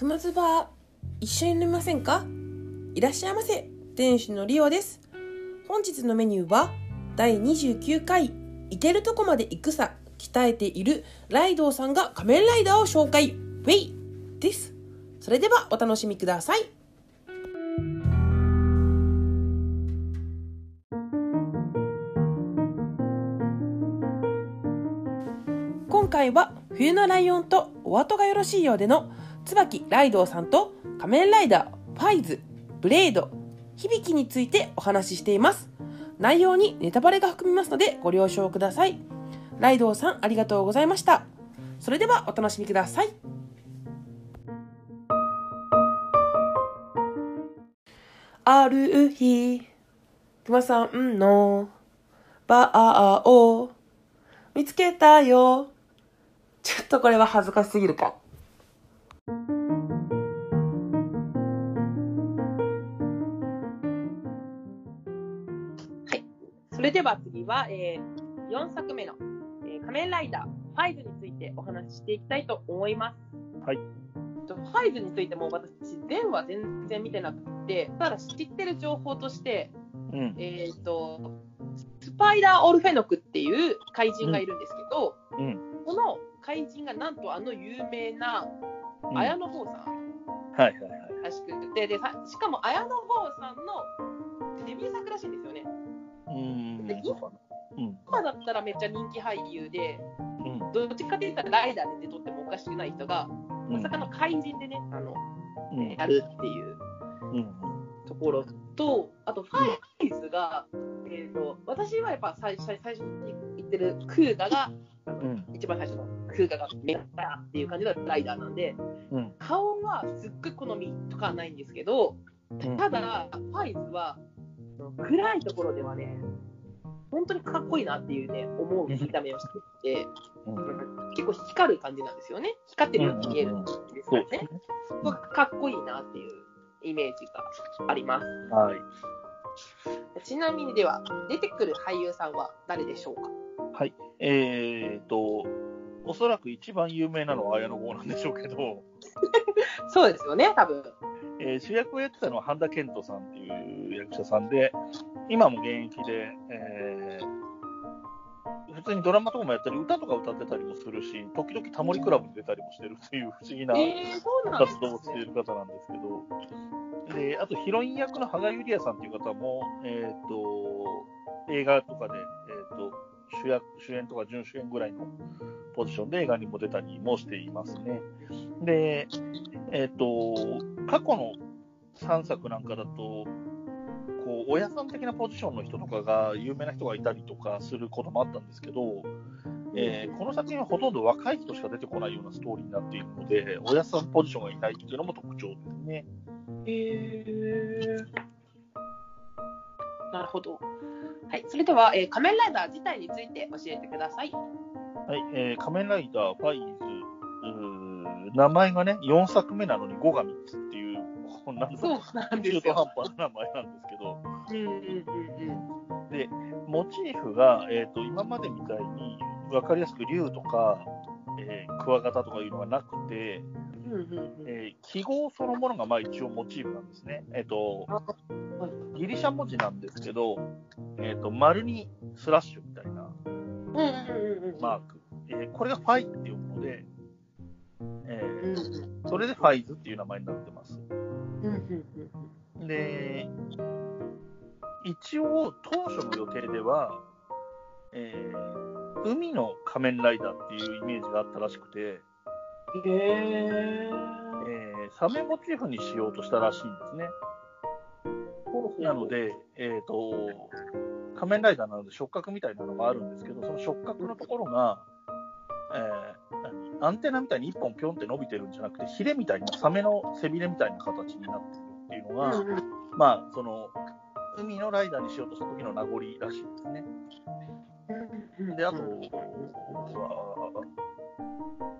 熊津バー一緒に飲みませんか？いらっしゃいませ。店主のリオです。本日のメニューは第29回行けるとこまで行くさ鍛えているライドウさんが仮面ライダーを紹介。ウェイ！です。それではお楽しみください。今回は冬のライオンとお後がよろしいようでの椿ライドウさんと仮面ライダーファイズブレード響鬼についてお話ししています。内容にネタバレが含みますのでご了承ください。ライドウさんありがとうございました。それではお楽しみください。ある日くまさんのバーを見つけたよ。ちょっとこれは恥ずかしすぎるか。それでは次は、えー、4作目の、えー、仮面ライダーファイズについてお話ししていきたいと思います。はい。ファイズについても私、前は全然見てなくて、ただ知ってる情報として、うん、えっ、ー、と、スパイダー・オルフェノクっていう怪人がいるんですけど、うん、この怪人がなんとあの有名な綾野剛さん、はいはいはい。らしくてでしかも綾野剛さんのデビュー作らしいんでうん。で今だったらめっちゃ人気俳優で、うん、どっちかって言ったらライダーで出とってもおかしくない人が、まさかの怪人でね、あの、うん、やるっていう。ところと、あとファイズが、えーと、私はやっぱ最最初に言ってるクーガが、うん、一番最初のクーガがメッタっていう感じのライダーなんで、うん、顔はすっごい好みとかはないんですけど、ただ、ファイズは暗いところではね、本当にかっこいいなっていうね、思う見た目をしていて、うん、結構光る感じなんですよね。光ってるように見えるんですよね。すごくかっこいいなっていうイメージがあります。はい。ちなみにでは、出てくる俳優さんは誰でしょうか？はい。えーと、おそらく一番有名なのは綾野剛なんでしょうけど。そうですよね、多分。えー、主役をやってたのは半田健人さんっていう役者さんで、今も現役で、えー、普通にドラマとかもやったり、歌とか歌ってたりもするし、時々タモリクラブに出たりもしてるっていう 不思議な活動をしている方なんですけど、で、あとヒロイン役の羽賀ゆりやさんっていう方も、えっ、ー、と、映画とかで、えっ、ー、と、主役、主演とか準主演ぐらいのポジションで映画にも出たりもしていますね。で、えっ、ー、と、過去の3作なんかだと、こう、親さん的なポジションの人とかが、有名な人がいたりとかすることもあったんですけど、えー、この作品はほとんど若い人しか出てこないようなストーリーになっているので、親さんポジションがいないっていうのも特徴ですね。へー。なるほど。はい、それでは、えー、仮面ライダー自体について教えてください。はい、えー、仮面ライダーファイズ、名前がね、4作目なのに5が3つっていう、こんなそうなんです中途半端な名前なんですけど、うんうんうんうん、で、モチーフが、えーと、今までみたいに分かりやすく竜とか、えー、クワガタとかいうのがなくて、えー、記号そのものがまあ一応モチーフなんですね。えっ、ー、と、ギリシャ文字なんですけど、えっ、ー、と、丸にスラッシュみたいなマーク。えこれがファイっていうもので、えそれでファイズっていう名前になってます。で、一応当初の予定では、え海の仮面ライダーっていうイメージがあったらしくて、へえー、サメモチーフにしようとしたらしいんですね。なので、えっ、ー、と、仮面ライダーなので触覚みたいなのがあるんですけど、その触覚のところが、えー、アンテナみたいに1本ぴょんって伸びてるんじゃなくて、ヒレみたいな、サメの背びれみたいな形になってるっていうのが、うんうん、まあ、その、海のライダーにしようとした時の名残らしいですね。で、あとは、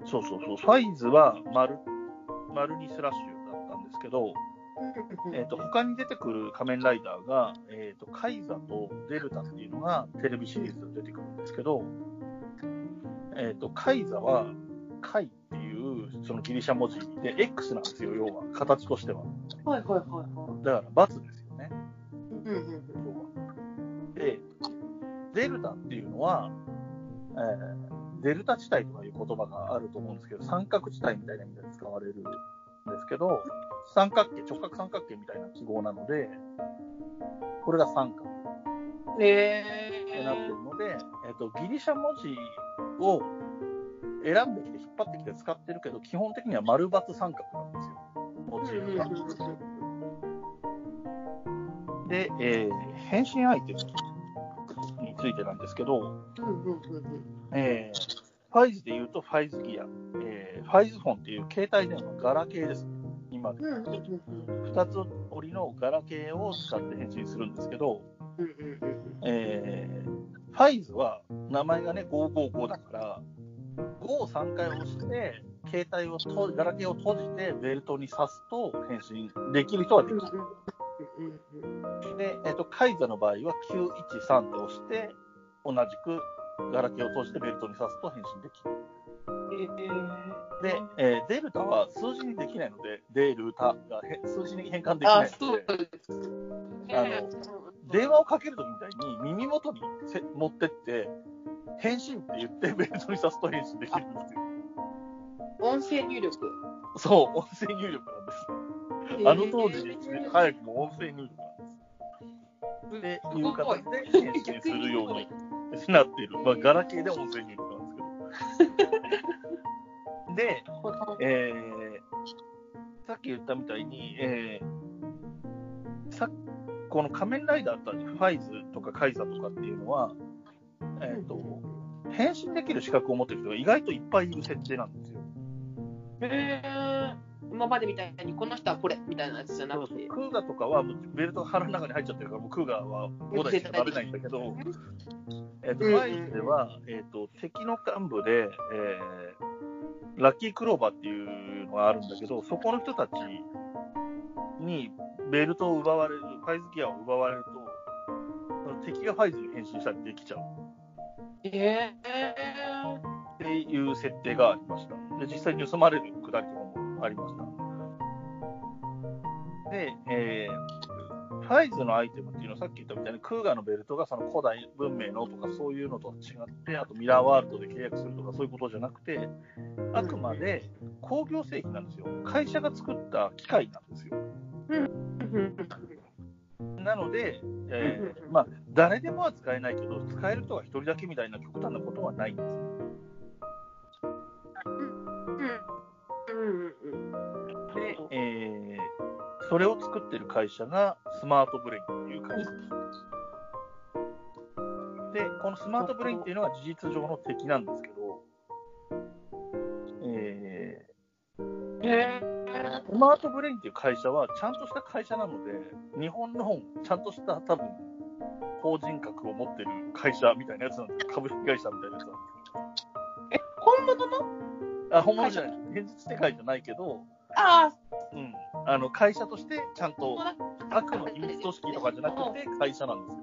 そうそうそう、ファイズは丸丸にスラッシュだったんですけど、えーと、他に出てくる仮面ライダーが、えーと、カイザとデルタっていうのがテレビシリーズで出てくるんですけど、えーと、カイザはカイっていうそのギリシャ文字で X なんですよ、要は、形としては。はいはいはい。だから、×ですよね。うんうんで、デルタっていうのは、えー、デルタ地帯とかいう言葉があると思うんですけど、三角地帯みたいな意味で使われるんですけど、三角形、直角三角形みたいな記号なので、これが三角。えー、ってなってるので、えっ、ー、と、ギリシャ文字を選んできて引っ張ってきて使ってるけど、基本的には丸×三角なんですよ。モチーフが。で、えー、変身アイテムについてなんですけど、えー、ファイズで言うとファイズギア、えー、ファイズフォンっていう携帯電話のガラケーですね。今で。2つ折りのガラケーを使って変身するんですけど、えー、ファイズは名前がね、555だから、5を3回押して、携帯をと、ガラケーを閉じてベルトに挿すと変身できる人はできる。で、えっ、ー、と、カイザの場合は913で押して、同じくガラケーを閉じてベルトに挿すと変身できる。で、えー、デルタは数字にできないので、デルタが数字に変換できないので、あの電話をかけるときみたいに耳元にせ持ってって、返信って言ってベルトに挿すと返信できるんですよ。音声入力そう、音声入力なんです。あの当時に早くも音声入力なんです。っていう形で返信するようになっている。まあ、ガラケーで音声入力なんですけど。で、えー、さっき言ったみたいに、えー、さこの仮面ライダーとファイズとかカイザとかっていうのは、えっ、ー、と、変身できる資格を持ってる人が意外といっぱいいる設定なんですよ。へえー、今までみたいに、この人はこれみたいなやつじゃなくて。クーガとかはベルトが腹の中に入っちゃってるから、もうクーガは5台しか食べないんだけど、えーと、ファイズでは、えーと、敵の幹部で、えー、ラッキークローバーっていうのがあるんだけど、そこの人たちにベルトを奪われる、ファイズギアを奪われると、敵がファイズに変身したりできちゃう。えー、っていう設定がありました。で、実際に盗まれるくだりとかもありました。で、えー、ファイズのアイテムっていうのはさっき言ったみたいにクーガーのベルトがその古代文明のとかそういうのとは違って、あとミラーワールドで契約するとかそういうことじゃなくて、あくまで工業製品なんですよ。会社が作った機械なんですよ。なので、えー、まあ、誰でもは使えないけど、使える人が1人だけみたいな極端なことはないんですよ。で、えー、それを作ってる会社がスマートブレインという会社です。で、このスマートブレインっていうのは事実上の敵なんですけど、スマートブレインっていう会社は、ちゃんとした会社なので、日本のちゃんとした多分、法人格を持ってる会社みたいなやつなんで。株式会社みたいなやつなんですよ。え、本物の？あ、本物じゃない。現実世界じゃないけど、ああ。うん。あの、会社としてちゃんと、悪の秘密組織とかじゃなくて、会社なんですよ。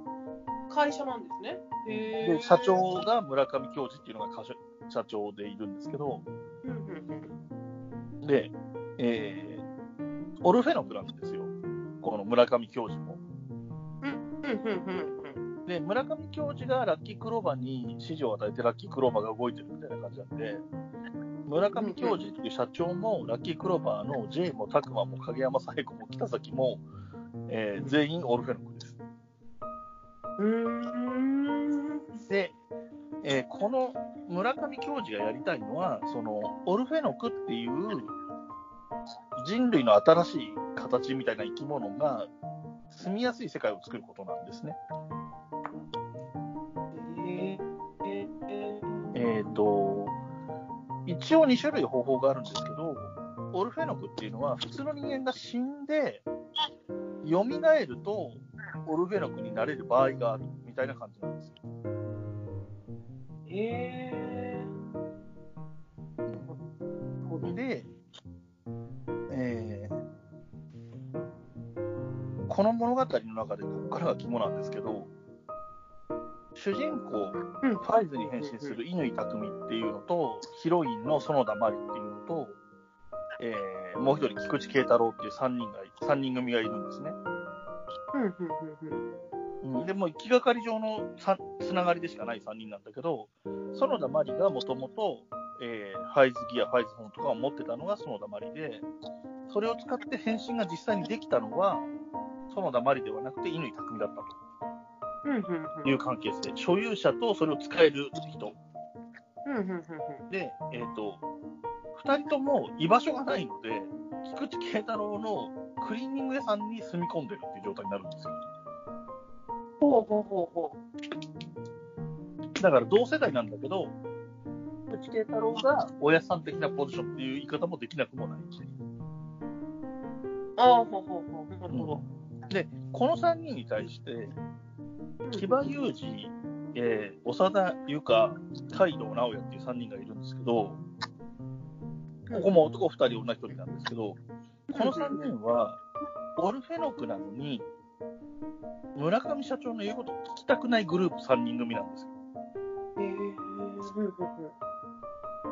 会社なんですね。へで、社長が村上教授っていうのが社長でいるんですけど、で、えー、オルフェノクなんですよ。この村上教授も。で、村上教授がラッキークローバーに指示を与えてラッキークローバーが動いてるみたいな感じなんで、村上教授っていう社長も、ラッキークローバーの J もタクマも影山紗恵子も北崎も、えー、全員オルフェノクです。で、えー、この村上教授がやりたいのは、そのオルフェノクっていう人類の新しい形みたいな生き物が住みやすい世界を作ることなんですね。えっ、ー、と、一応2種類方法があるんですけど、オルフェノクっていうのは普通の人間が死んで、蘇るとオルフェノクになれる場合があるみたいな感じこの物語の中でここからが肝なんですけど、主人公、うん、ファイズに変身する乾匠っていうのと、ヒロインの園田真理っていうのと、えー、もう一人、菊池慶太郎っていう3人が、三人組がいるんですね。うん、でも、行きがかり上のつながりでしかない3人なんだけど、園田真理がもともと、えー、ファイズギア、ファイズフォンとかを持ってたのが園田真理で、それを使って変身が実際にできたのは、園田真理ではなくて乾匠だったという関係性。所有者とそれを使える人。で、えっ、ー、と、2人とも居場所がないので、菊池慶太郎のクリーニング屋さんに住み込んでるっていう状態になるんですよ。ほうほうほうほう。だから同世代なんだけど、菊池慶太郎が親さん的なポジションっていう言い方もできなくもないし。ああ、ほうほうほう。なるほど。で、この3人に対して、木場裕二、えー、長田由香、海道直哉っていう3人がいるんですけど、ここも男2人、女1人なんですけど、この3人は、オルフェノクなのに、村上社長の言うこと聞きたくないグループ3人組なんですよ。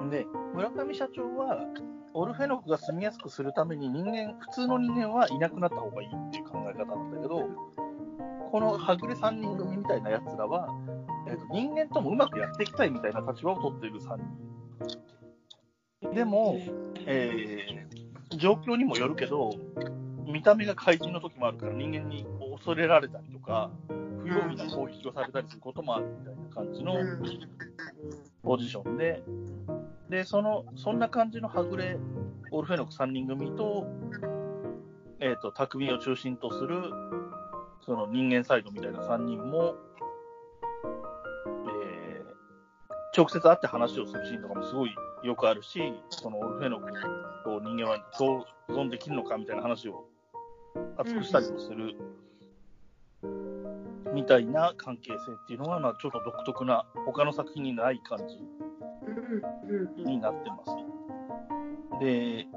で、村上社長は、オルフェノクが住みやすくするために人間、普通の人間はいなくなった方がいいっていう考え方なんだけど、このはぐれ3人組みたいなやつらは、えーと、人間ともうまくやっていきたいみたいな立場を取っている3人。でも、えー、状況にもよるけど、見た目が怪人の時もあるから人間に恐れられたりとか、不用意な攻撃をされたりすることもあるみたいな感じのポジションで、で、その、そんな感じのはぐれ、オルフェノク3人組と、えっ、ー、と、匠を中心とする、その人間サイドみたいな3人も、えー、直接会って話をするシーンとかもすごいよくあるし、そのオルフェノクと人間は共存できるのかみたいな話を熱くしたりもする、みたいな関係性っていうのは、まあ、ちょっと独特な、他の作品にない感じになってます。で、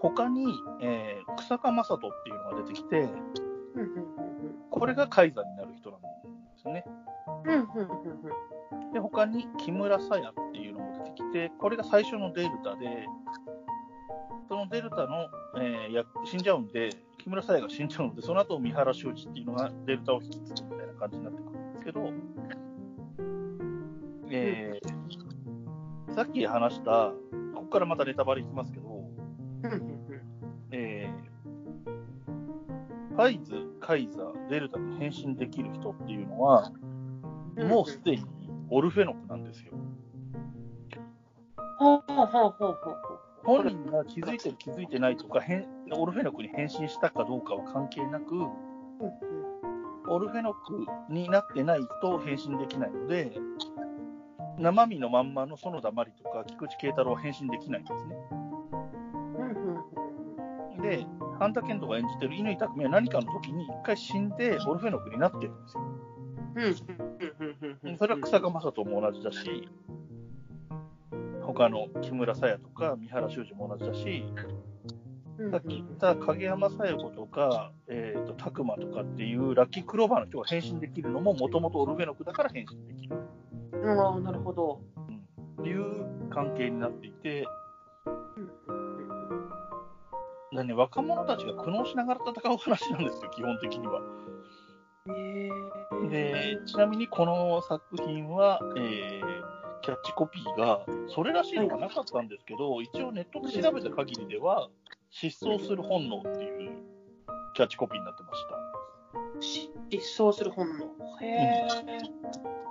他に、えー、草加正人っていうのが出てきて、これがカイザになる人なんですね。で、他に木村沙耶っていうのも出てきて、これが最初のデルタで、そのデルタの、えー、や死んじゃうんで、木村沙耶が死んじゃうので、その後三原修司っていうのがデルタを引き継ぐみたいな感じになってくるさっき話した、ここからまたネタバレいきますけど、えー、ファイズ、カイザー、デルタに変身できる人っていうのは、もうすでにオルフェノクなんですよ。ほうほうほうほうほう。本人が気づいてる気づいてないとか、オルフェノクに変身したかどうかは関係なく、オルフェノクになってないと変身できないので、生身のまんまの園田真理とか菊池慶太郎は変身できないんですね。で、半田健人が演じてる乾匠は何かの時に一回死んでオルフェノクになってるんですよ。それは草間正人も同じだし、他の木村沙耶とか三原修司も同じだし、さっき言った影山小夜子とか、えーと、拓磨とかっていうラッキークローバーの人が変身できるのも、もともとオルフェノクだから変身できる。ああ、なるほど。うん。いう関係になっていて、うん、ね、若者たちが苦悩しながら戦う話なんですよ、基本的には。で、ちなみにこの作品は、えー、キャッチコピーが、それらしいのがなかったんですけど、はい、一応ネットで調べた限りでは、失踪する本能っていうキャッチコピーになってました。失踪する本能。へえ、うん、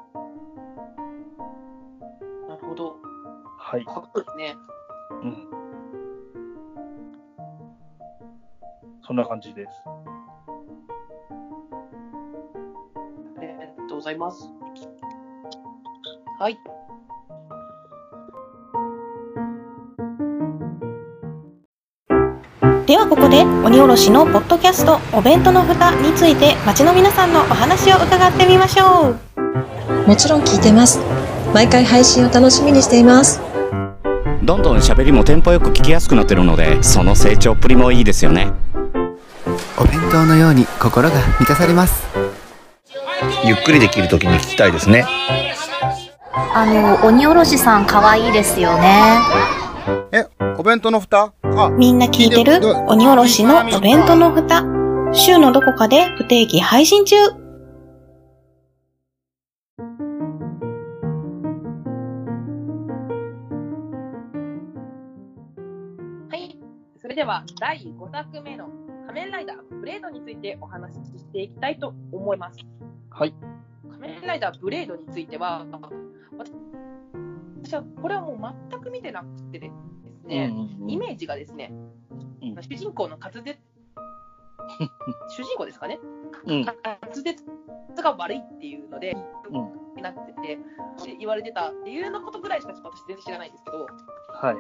はい。かっこいいね。うん。そんな感じです。ありがとうございます。はい。ではここで鬼おろしのポッドキャストお弁当の蓋について街の皆さんのお話を伺ってみましょうもちろん聞いてます毎回配信を楽しみにしていますどんどん喋りもテンポよく聞きやすくなってるのでその成長っぷりもいいですよね。お弁当のように心が満たされます。ゆっくりできる時に聞きたいですね。あの鬼おろしさん可愛いですよね。えお弁当の蓋？みんな聞いてる？鬼おろしのお弁当の蓋。週のどこかで不定期配信中。れでは、第5作目の仮面ライダーブレードについてお話ししていきたいと思います。はい。仮面ライダーブレードについては、私はこれはもう全く見てなくてですね、うんうん、イメージがですね、うん、主人公の滑舌、主人公ですかね、うん、滑舌が悪いっていうので、うん、なってて、言われてたっていうのことぐらいしか私全然知らないんですけど、はい。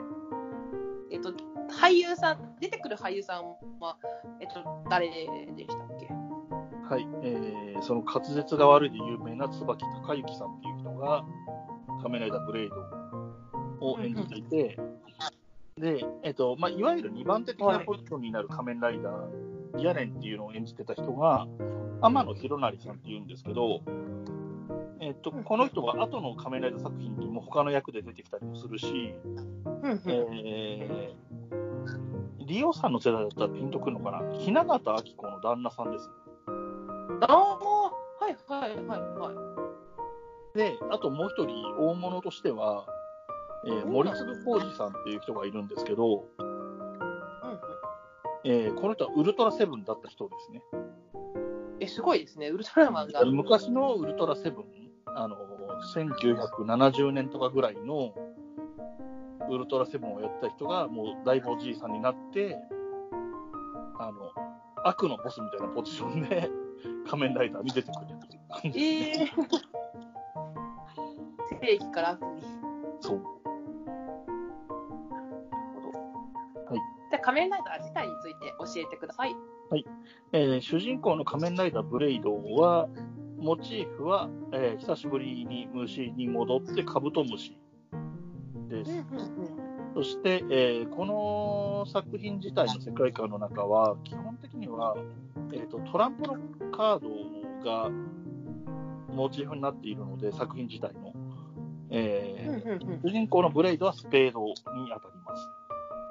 えっと、俳優さん、出てくる俳優さんは、えっと、誰でしたっけ？はい、えー、その滑舌が悪いで有名な椿隆之さんっていう人が、仮面ライダーブレイドを演じていて、で、えっ、と、まあ、いわゆる2番手的なポジションになる仮面ライダー、ギャレンっていうのを演じてた人が、天野博成さんっていうんですけど、えっと、この人は後の仮面ライダー作品にも他の役で出てきたりもするし、えー、リオさんの世代だったらピンとくるのかな、雛形あき子の旦那さんです。ああ、はいはいはいはい。で、あともう一人、大物としては、えー、森次浩二さんっていう人がいるんですけど、えー、この人はウルトラセブンだった人ですね。え、すごいですね、ウルトラマンが。昔のウルトラセブン、あの、1970年とかぐらいのウルトラセブンをやった人が、もう大おじいさんになって、あの、悪のボスみたいなポジションで 仮面ライダーに出てくるっていう感じです、ね。えー、正義から悪に。そう。はい、じゃあ仮面ライダー自体について教えてください。はい。えー、主人公の仮面ライダーブレイドは、モチーフは、えー、久しぶりに虫に戻ってカブトムシです。そして、えー、この作品自体の世界観の中は、基本的には、えーと、トランプのカードがモチーフになっているので、作品自体の。えー、主人公のブレイドはスペードに当たります。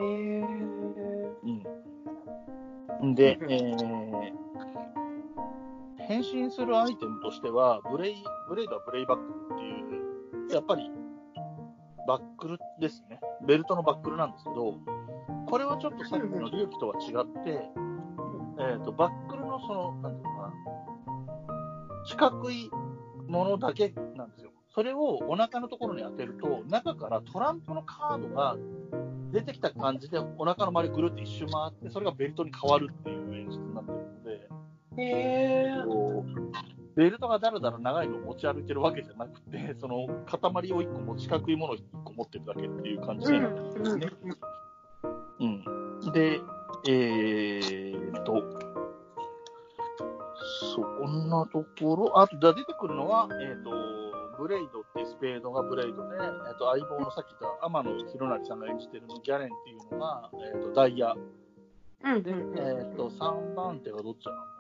へえー。うん。で、えー、変身するアイテムとしては、ブレイブレイドはブレイバックっていう、やっぱりバックルですね。ベルトのバックルなんですけど、これはちょっとさっきの隆起とは違って、えーと、バックルのその、なんていうのかな、四角いものだけなんですよ。それをお腹のところに当てると、中からトランプのカードが出てきた感じで、お腹の周りぐるって一周回って、それがベルトに変わるっていう演出になってるので、へベルトがだらだら長いのを持ち歩いてるわけじゃなくて、その塊を1個も四角いものを1個持ってるだけっていう感じですね。うん。で、えーと、そんなところ、あと出てくるのは、えーと、ブレイドってスペードがブレイドで、えーと、相棒のさっき言った天野博成さんが演じてるのギャレンっていうのが、えーと、ダイヤ。うんうんうん、えっ、ー、と、3番手はどっちなの？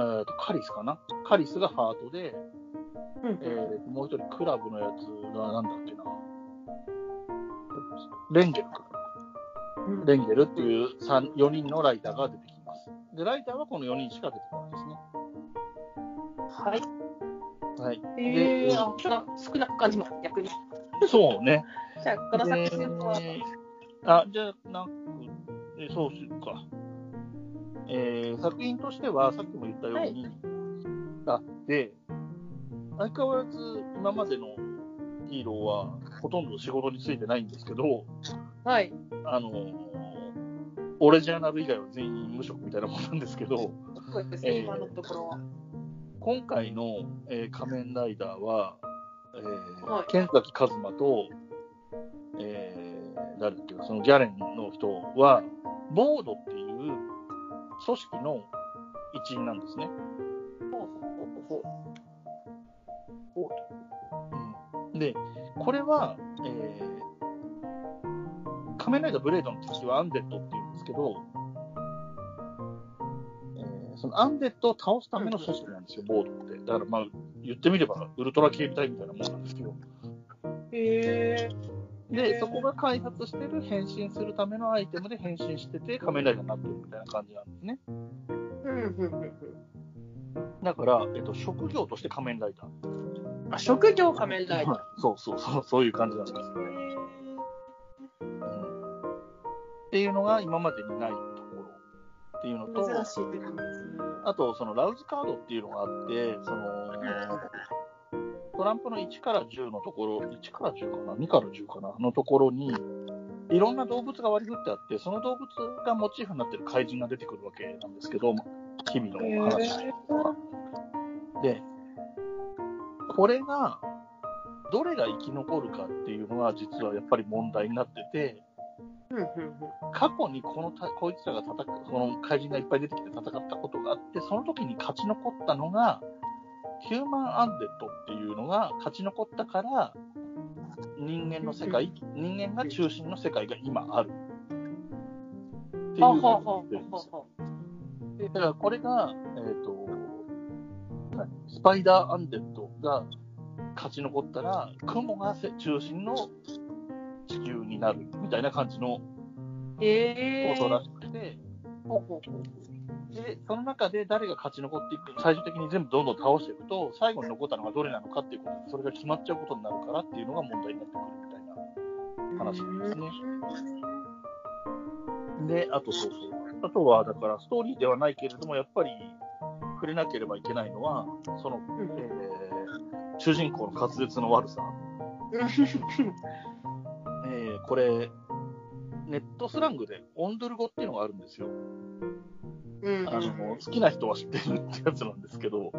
えーと、カリスかな？カリスがハートで、うん、えー、もう一人クラブのやつがなんだっけな？レンゲルか。うん、レンゲルっていう4人のライダーが出てきます。で、ライダーはこの4人しか出てこないですね。はい。はい。えー、あ少なく感じます、逆に。そうね。じゃあ、この作品は。あ、じゃあ、なく、えそうするか。えー、作品としては、さっきも言ったように、はい、あで、相変わらず今までのヒーローはほとんど仕事についてないんですけど、はい。あの、オリジナル以外は全員無職みたいなもんなんですけど、そうですね、えー、今のところは。今回の、えー、仮面ライダーは、えーはい、剣崎一馬と、えー、誰だっけそのギャレンの人は、ボードっていう組織の一員なんですね。うん、で、これは、えー、仮面ライダーブレードの敵はアンデッドっていうんですけど、えー、そのアンデッドを倒すための組織なんですよ、ボードって。だからまあ、言ってみればウルトラ警備隊みたいなもんなんですけど。へえで、そこが開発してる変身するためのアイテムで変身してて、仮面ライダーになってるみたいな感じなんですね。だから、えっと、職業として仮面ライダー。あ、職業仮面ライダー。そうそうそう、そういう感じなんですよね。うん、っていうのが今までにないところっていうのと、珍しいですね。あと、そのラウズカードっていうのがあって、その、トランプの1から10のところ、1から10かな、2から10かな、のところに、いろんな動物が割り振ってあって、その動物がモチーフになってる怪人が出てくるわけなんですけど、日々の話は。で、これが、どれが生き残るかっていうのが実はやっぱり問題になってて、過去にこのこいつらが戦この怪人がいっぱい出てきて戦ったことがあって、その時に勝ち残ったのが、ヒューマンアンデッドっていうのが勝ち残ったから、人間の世界、人間が中心の世界が今ある。っていうだからこれが、えっ、ー、と、スパイダーアンデッドが勝ち残ったら、雲が中心の地球になるみたいな感じのことらしくて、で、その中で誰が勝ち残っていく最終的に全部どんどん倒していくと、最後に残ったのがどれなのかっていうことで、それが決まっちゃうことになるからっていうのが問題になってくるみたいな話ですね。で、あとそうそう。あとは、だからストーリーではないけれども、やっぱり触れなければいけないのは、その、えー、主人公の滑舌の悪さ。えー、これ、ネットスラングでオンドル語っていうのがあるんですよ。あの好きな人は知ってるってやつなんですけど、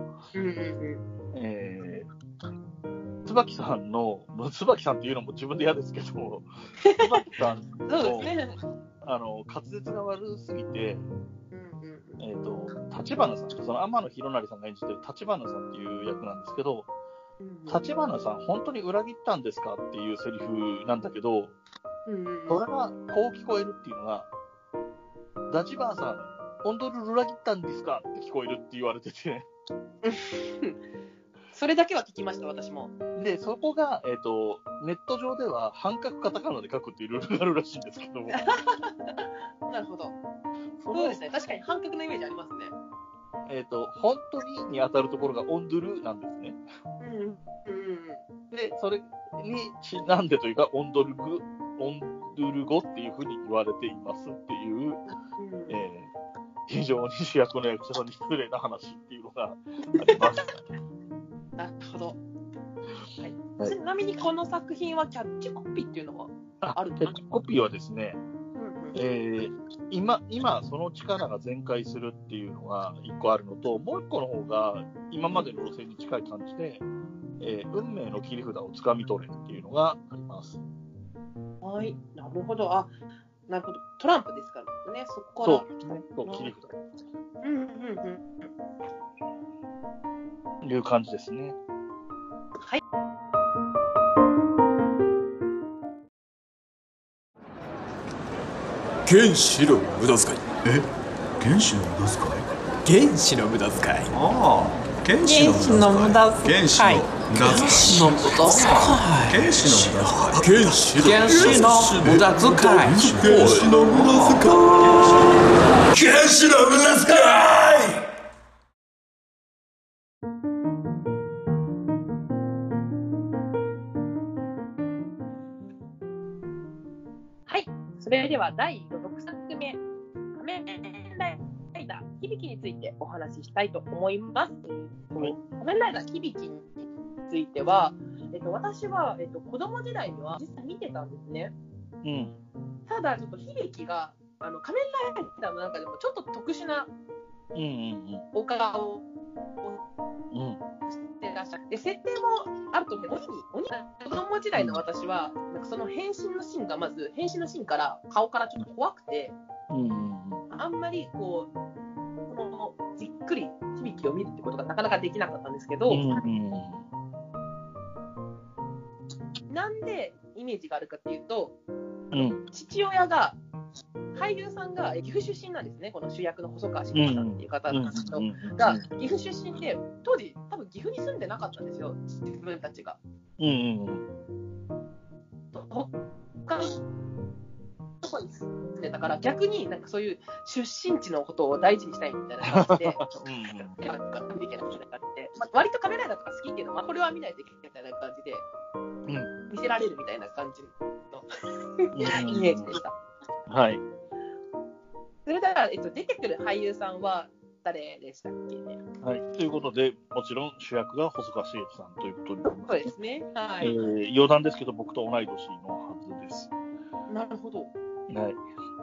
えー、椿さんの、椿さんっていうのも自分で嫌ですけど、椿さんの、ね、あの滑舌が悪すぎて、えっ、ー、と、立花さん、その天野博成さんが演じてる立花さんっていう役なんですけど、立花さん、本当に裏切ったんですかっていうセリフなんだけど、それがこう聞こえるっていうのが、立花さん、本当に裏切ったんですか？って聞こえるって言われてて それだけは聞きました、私も。で、そこが、えっ、ー、と、ネット上では半角カタカナで書くっていうルールがあるらしいんですけども。なるほど。そうですね、確かに半角のイメージありますね。えっ、ー、と、本当にに当たるところがオンドゥルなんですね。うん。うん、で、それにちなんでというか、オンドルグ、オンドゥル語っていうふうに言われていますっていう、うん、えー非常に主役の役者さんに失礼な話っていうのがあります。なるほど。はい、ちなみにこの作品はキャッチコピーっていうのはあるキャッチコピーはですね、えー、今、今、その力が全開するっていうのが一個あるのと、もう一個の方が、今までの路線に近い感じで、えー、運命の切り札をつかみ取れっていうのがあります。はい、なるほど。あ、なるほど。トランプですからね、そこから。そう。そう、切り札。うんうんうん。いう感じですね。はい。原子の無駄遣い。え？原子の無駄遣い？原子の無駄遣い。ああ。原子の無駄遣い。原子の原子の無駄遣い。原子の無駄遣い。原子原子の無駄遣い。原子の無駄遣い。原子の無駄遣い。はい。それでは第話ししたいと思います。仮面ライダー響きについては、えっと、私は、えっと、子供時代には実際見てたんですね。うん、ただ、ちょっと響があの仮面ライダーの中でもちょっと特殊なお顔をしてらっしゃって、設定もあると思う。鬼に、鬼子供時代の私は、なんかその変身のシーンがまず、変身のシーンから、顔からちょっと怖くて、あんまりこう、このじっくり響きを見るってことがなかなかできなかったんですけど、なんでイメージがあるかっていうと、うん、父親が俳優さんが岐阜出身なんですね、この主役の細川茂さんっていう方の人が岐阜出身で、当時、多分岐阜に住んでなかったんですよ、自分たちが。うんうん、とこに住んでたから、逆になんかそういう出身地のことを大事にしたいみたいな感じで、うん、なんか見ていけないみたいな感じで、まあ、割とカメライダーとか好きけど、まあ、これは見ないといけないみたいな感じで、うん、見せられるみたいな感じのイメージでした。はい。それでは、えっと、出てくる俳優さんは、誰でしたっけ？ね。はい、ということで、もちろん主役が細川茂さんということになります。そうですね。はい。えー、余談ですけど、僕と同い年のはずです。なるほど。は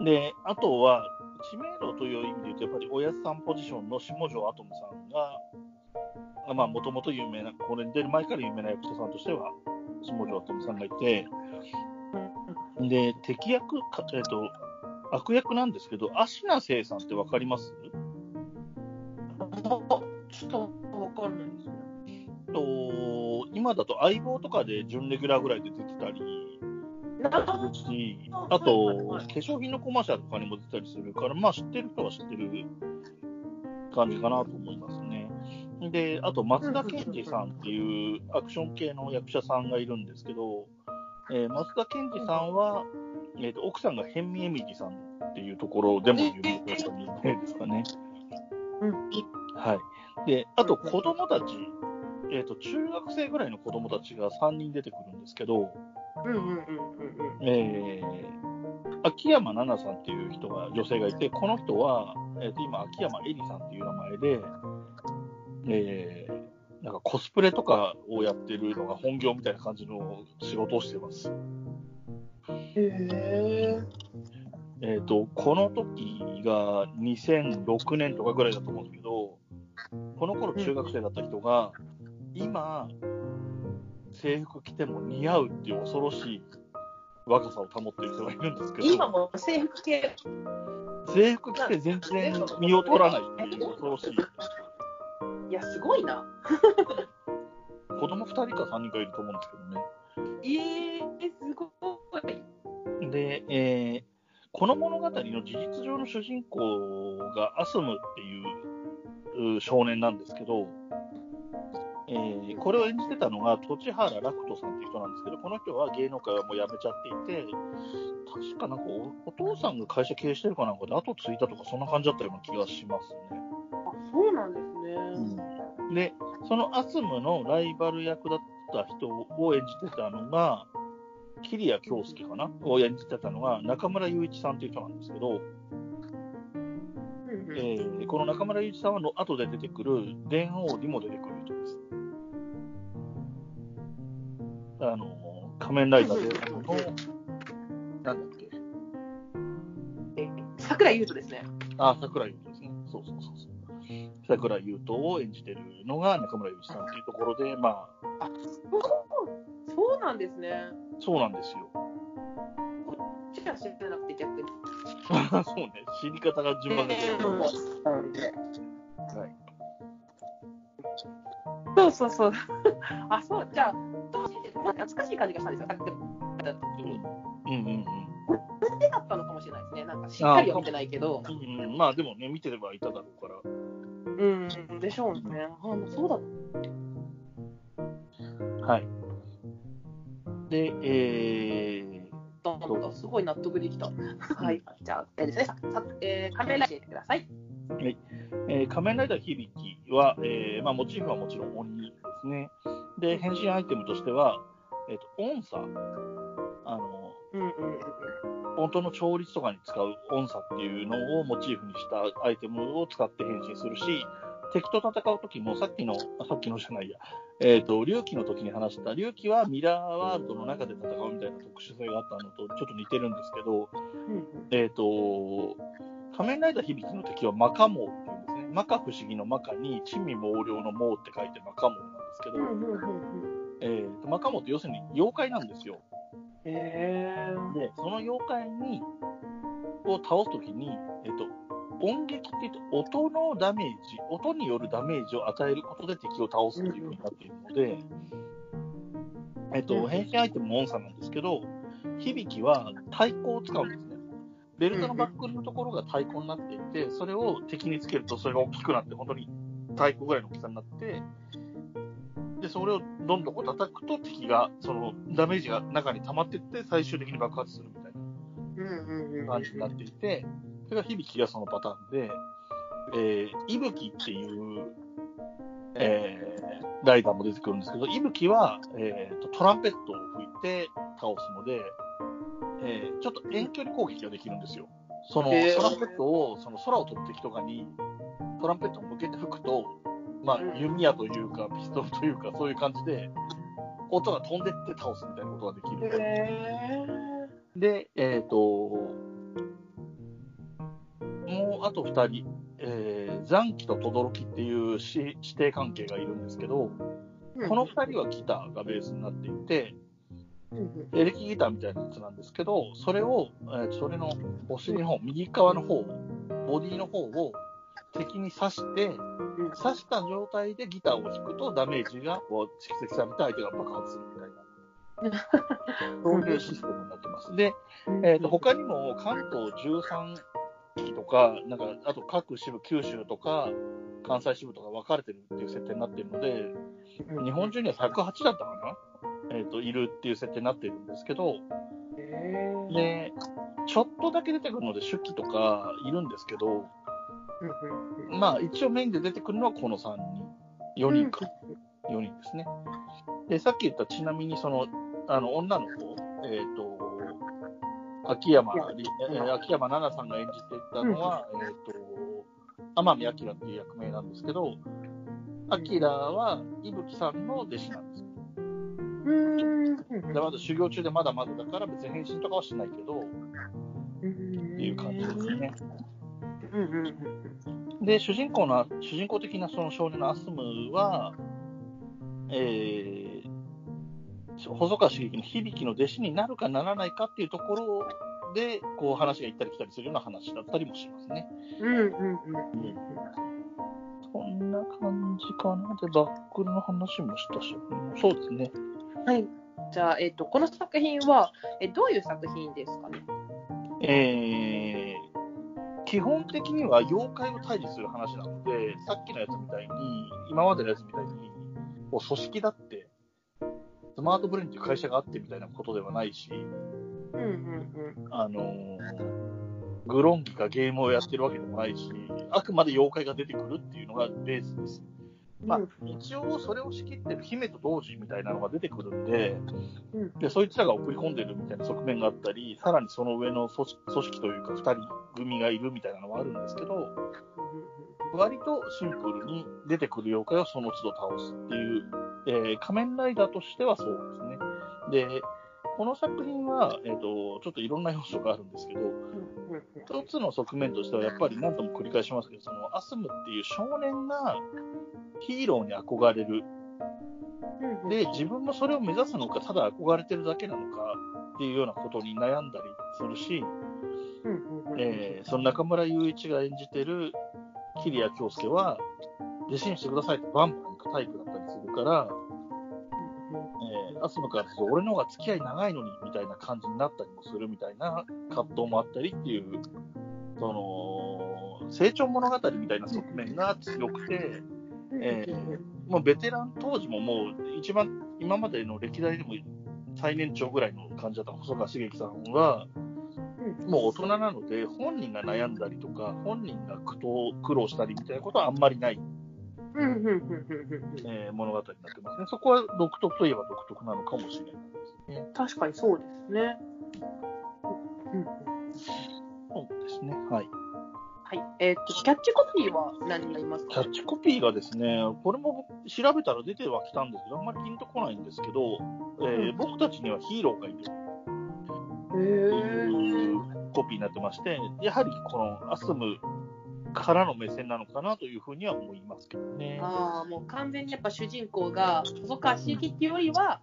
い。で、あとは、知名度という意味で言うと、やっぱりおやすさんポジションの下條アトムさんが、まあ、もともと有名な、これに出る前から有名な役者さんとしては、下條アトムさんがいて、で、敵役か、えっ、と、悪役なんですけど、芦名聖さんってわかります？ちょっとわかんないですね。と今だと相棒とかで準レギュラーぐらいで出てたりするし、あと、化粧品のコマーシャルとかにも出たりするから、まあ知ってる人は知ってる感じかなと思いますね。で、あと松田健二さんっていうアクション系の役者さんがいるんですけど、えー、松田健二さんは、えーと、奥さんがヘンミエミリさんっていうところでも有名ですかね。うん、はい。で、あと子供たち、えっ、ー、と、中学生ぐらいの子供たちが3人出てくるんですけど、うんうんうんうん、えー、秋山奈々さんっていう人が、女性がいて、この人は、えー、と今、秋山絵里さんっていう名前で、えー、なんかコスプレとかをやってるのが本業みたいな感じの仕事をしてます。へえーと、この時が2006年とかぐらいだと思うんですけど、この頃中学生だった人が、今、制服着ても似合うっていう恐ろしい若さを保ってる人がいるんですけど、今も制服着て制服着て全然身を取らないっていう恐ろしい。いや、すごいな。子供2人か3人かいると思うんですけどね。えー、すごい。で、えー、この物語の事実上の主人公がアスムっていう少年なんですけど、えー、これを演じてたのが、栃原楽人さんっていう人なんですけど、この人は芸能界はもう辞めちゃっていて、確かなんかお父さんが会社経営してるかなんかで後継いだとか、そんな感じだったような気がしますね。あ、そうなんですね。うん、で、そのアスムのライバル役だった人を演じてたのが、桐谷京介かな？を演じてたのが中村雄一さんという人なんですけど、えー、この中村雄一さんはの後で出てくる電王にも出てくるあの、仮面ライダーでの、なんだっけ？え、桜井優斗ですね。あ、桜井優斗ですね。そうそうそうそう。桜井優斗を演じてるのが中村雄一さんというところで、まあ。あ、そうそうなんですね。そうなんですよ。こっちは知らなくて逆に。そうね、知り方が順番が違う。えー、はい。そうそうそう。あ、そう、じゃあ、当時って懐かしい感じがしたんですよ、さっきた時に。うんうんうん。でだったのかもしれないですね。なんかしっかりは見てないけど。うんうん、まあでもね、見てればいただろうから。うん、でしょうね。あ、そうだ。はい。で、えー、どんどんすごい納得できた。はい。じゃあ、えー、ですね、さえー、仮面ライダーください。はい。えー、仮面ライダー響は、えー、まあ、モチーフはもちろん鬼ですね。で、変身アイテムとしては、えっ、ー、と、音差。あの、うんうんの調律とかに使う音差っていうのをモチーフにしたアイテムを使って変身するし、敵と戦うときも、さっきの、さっきのじゃないや、えっ、ー、と、龍騎の時に話した、龍騎はミラーワールドの中で戦うみたいな特殊性があったのとちょっと似てるんですけど、うん、えっ、ー、と、仮面ライダー響の敵はマカモウっていうんですね。マカ不思議のマカに、珍味猛量のモウって書いてマカモウなんですけど、えーと、マカモウって要するに妖怪なんですよ。へで、その妖怪に、を倒すときに、えっ、ー、と、音撃って言って音のダメージ、音によるダメージを与えることで敵を倒すっていうふうになっているので、えっと、変身アイテムの音差なんですけど、響は太鼓を使うんですね。ベルトのバックルのところが太鼓になっていて、それを敵につけるとそれが大きくなって、本当に太鼓ぐらいの大きさになって、で、で、それをどんどんこう叩くと敵が、そのダメージが中に溜まっていって、最終的に爆発するみたいな感じになっていて、それが響がそのパターンで、えー、いぶきっていう、えー、ライダーも出てくるんですけど、いぶきは、えーと、トランペットを吹いて倒すので、えー、ちょっと遠距離攻撃ができるんですよ。そのトランペットをその空を飛ぶ敵とかにトランペットを向けて吹くと、まあ、弓矢というか、ピストルというか、そういう感じで、音が飛んでって倒すみたいなことができる。で、えっ、ー、と、もうあと2人、えー、残機と轟っていう指定関係がいるんですけど、この2人はギターがベースになっていて、エレキギターみたいなやつなんですけど、それを、えー、それのお尻の方、右側の方、ボディの方を敵に刺して、刺した状態でギターを弾くとダメージがこう蓄積されて相手が爆発するみたいな。そういうシステムになってます。で、えーと、他にも関東13期とか、なんかあと各支部、九州とか関西支部とか分かれてるっていう設定になってるので、日本中には108だったかな、えーと、いるっていう設定になってるんですけど、で、ちょっとだけ出てくるので、手記とかいるんですけど、まあ、一応メインで出てくるのはこの3人、4人か、4人ですね。で、さっき言ったちなみにその、あの、女の子、えっ、ー、と、秋山、えー、秋山奈々さんが演じていたのは、えっ、ー、と、天海明っていう役名なんですけど、明は伊吹さんの弟子なんです。でまだ修行中でまだまだだから別に変身とかはしないけど、っていう感じですね。で、主人公の、主人公的なその少年のアスムは、えー、細川茂樹の響の弟子になるかならないかっていうところで、こう話が行ったり来たりするような話だったりもしますね。うんうんうん。うん、そんな感じかな。で、バックルの話もしたし、そうですね。はい。じゃあ、えっ、ー、と、この作品は、えどういう作品ですかね？えー、基本的には妖怪を退治する話なので、さっきのやつみたいに、今までのやつみたいに、こう組織だって、スマートブレインっていう会社があってみたいなことではないし、うんうんうん、あのグロンギがゲームをやってるわけでもないし、あくまで妖怪が出てくるっていうのがベースです。まあ、一応それを仕切ってる姫と同時みたいなのが出てくるんで、でそいつらが送り込んでるみたいな側面があったり、さらにその上の組織というか、2人組がいるみたいなのはあるんですけど、割とシンプルに出てくる妖怪をその都度倒すっていう、えー、仮面ライダーとしてはそうですね。で、この作品は、えーと、ちょっといろんな要素があるんですけど、一つの側面としては、やっぱり何度も繰り返しますけど、そのアスムっていう少年がヒーローに憧れる。で、自分もそれを目指すのか、ただ憧れてるだけなのかっていうようなことに悩んだりするし、えー、その中村雄一が演じてる桐谷京介は、弟子にしてくださいってバンバン行くタイプだったりするから、アスムからすると、俺の方が付き合い長いのにみたいな感じになったりもするみたいな葛藤もあったりっていう、その、成長物語みたいな側面が強くて、えー、もうベテラン当時ももう一番今までの歴代でも最年長ぐらいの感じだった細川茂樹さんは、もう大人なので、本人が悩んだりとか、本人が苦闘苦労したりみたいなことはあんまりないえー、物語になってますね。そこは独特といえば独特なのかもしれないですね。確かにそうですね。うん、そうですね。はい。はい。えっ、ー、と、キャッチコピーは何になりますか？キャッチコピーがですね、これも調べたら出てはきたんですけど、あんまりピンとこないんですけど、えー、僕たちにはヒーローがいる。へー。コピーになってまして、やはりこのアスムからの目線なのかなというふうには思いますけどね。ああ、もう完全にやっぱ主人公が細川茂樹よりは、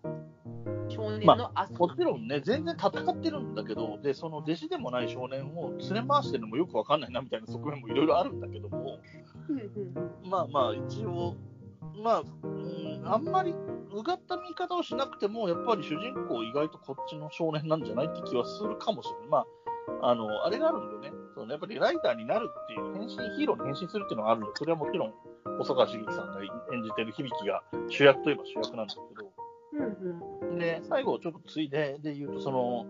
少年の、まあ、もちろんね、全然戦ってるんだけど、で、その弟子でもない少年を連れ回してるのもよくわかんないなみたいな側面もいろいろあるんだけども、まあまあ、一応、まあ、うん、あんまりうがった見方をしなくても、やっぱり主人公、意外とこっちの少年なんじゃないって気はするかもしれない。まああの、あれがあるんでね、やっぱりライターになるっていう、変身、ヒーローに変身するっていうのがあるんで、それはもちろん細川茂樹さんが演じてる響が主役といえば主役なんですけど、うんうん、で、最後ちょっとついでで言うと、その、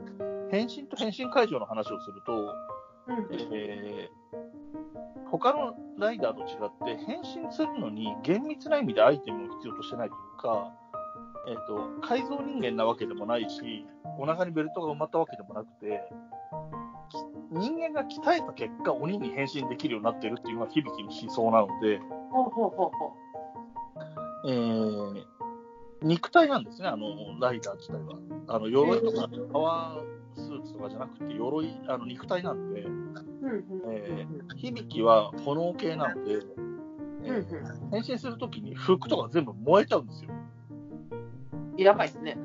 変身と変身会場の話をすると、うん、えー、他のライダーと違って、変身するのに厳密な意味でアイテムを必要としてないというか、えっ、ー、と、改造人間なわけでもないし、お腹にベルトが埋まったわけでもなくて、人間が鍛えた結果、鬼に変身できるようになってるっていうのが響きの思想なので、えー、肉体なんですね、あのライダー自体は。あの鎧とかパワースーツとかじゃなくて、鎧、あの肉体なんで、えー、響は炎系なので、えー、変身するときに服とか全部燃えちゃうんですよ。やばいですね。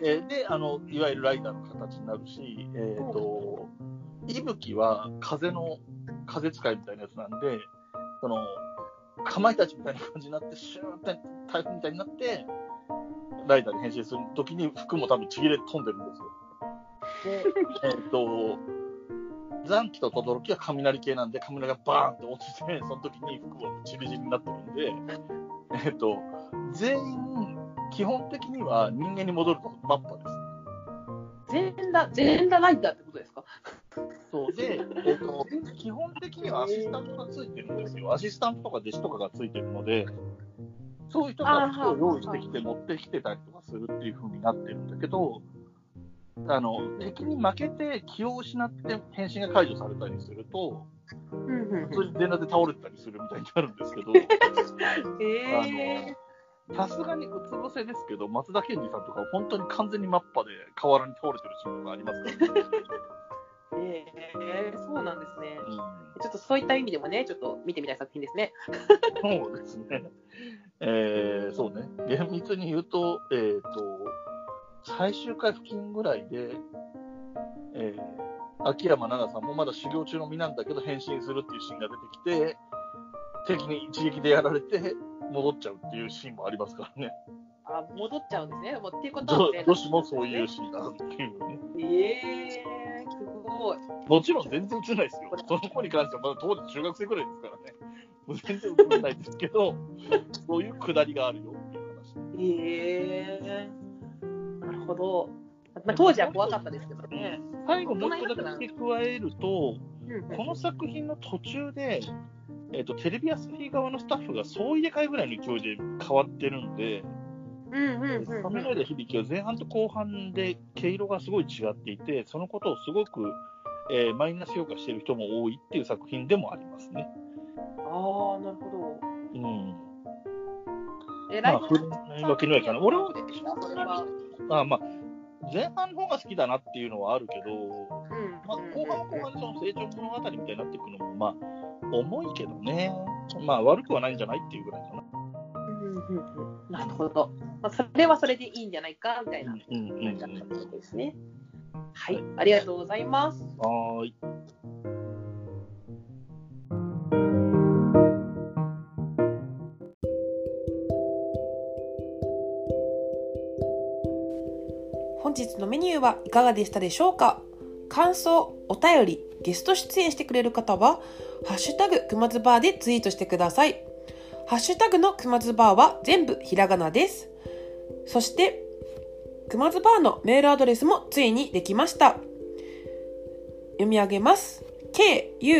で、であのいわゆるライダーの形になるし、えーと、息吹は風の風使いみたいなやつなんで、そのかまいたちみたいな感じになって、シューって台風みたいになって、ライダーに変身するときに服も多分ちぎれ飛んでるんですよ。で、えっ、と、残機と轟は雷系なんで、雷がバーンって落ちて、その時に服もちりじりになってるんで、えっ、と、全員、基本的には人間に戻るとマッパです。全裸、全裸ライダーってことですか？そうで、えっと、基本的にはアシスタントがついてるんですよ。アシスタントとか弟子とかがついてるので、そういう人たちを用意してきて持ってきてたりとかするっていう風になってるんだけど、あの敵に負けて気を失って変身が解除されたりすると、普通に全裸で倒れてたりするみたいになるんですけど、えー、さすがにうつ伏せですけど、松田健二さんとか本当に完全にマッパで河原に倒れてるシーンがありますからね。えー、そうなんですね、うん、ちょっとそういった意味でもね、ちょっと見てみたい作品ですね。そうですね。えー、そうね。厳密に言うと、えっ、ー、と、最終回付近ぐらいで、えー、秋山奈々さんもまだ修行中の身なんだけど変身するっていうシーンが出てきて、敵に一撃でやられて戻っちゃうっていうシーンもありますからね。あ、戻っちゃうんですね。もうっていうことは、ね、女子もそういうシーンだっていうね。えー、すごい。もちろん全然映らないですよ。その子に関してはまだ当時中学生ぐらいですからね。もう全然映らないですけど、そういうくだりがあるよっていう話。えー。ほど。まあ、当時は怖かったですけどね。最後、もう一個だけ付け加えると、この作品の途中で、えーと、テレビ朝日側のスタッフが総入れ替えぐらいの勢いで変わってるんで、仮面ライダー響きは前半と後半で毛色がすごい違っていて、そのことをすごく、えー、マイナス評価している人も多いっていう作品でもありますね。ああ、なるほど。うん。えらい、まあ、振り分けないかな。俺は、あまあ、前半の方が好きだなっていうのはあるけど、うんまあ、後半は後半でその成長物語みたいになっていくのも、まあ、重いけどね、まあ、悪くはないんじゃないっていうぐらいかな。うんうんうん、なるほど。まあ、それはそれでいいんじゃないかみたいな感じだったことですね。はい、ありがとうございます。はい。本日のメニューはいかがでしたでしょうか？感想、お便り、ゲスト出演してくれる方は、ハッシュタグくまずバーでツイートしてください。ハッシュタグのくまずバーは全部ひらがなです。そして、くまずバーのメールアドレスもついにできました。読み上げます。k-u-m-a-z-u-b-a-a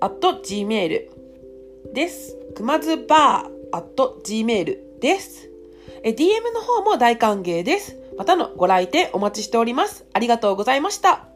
at gmail です。くまずバー at gmail です。DM の方も大歓迎です。またのご来店お待ちしております。ありがとうございました。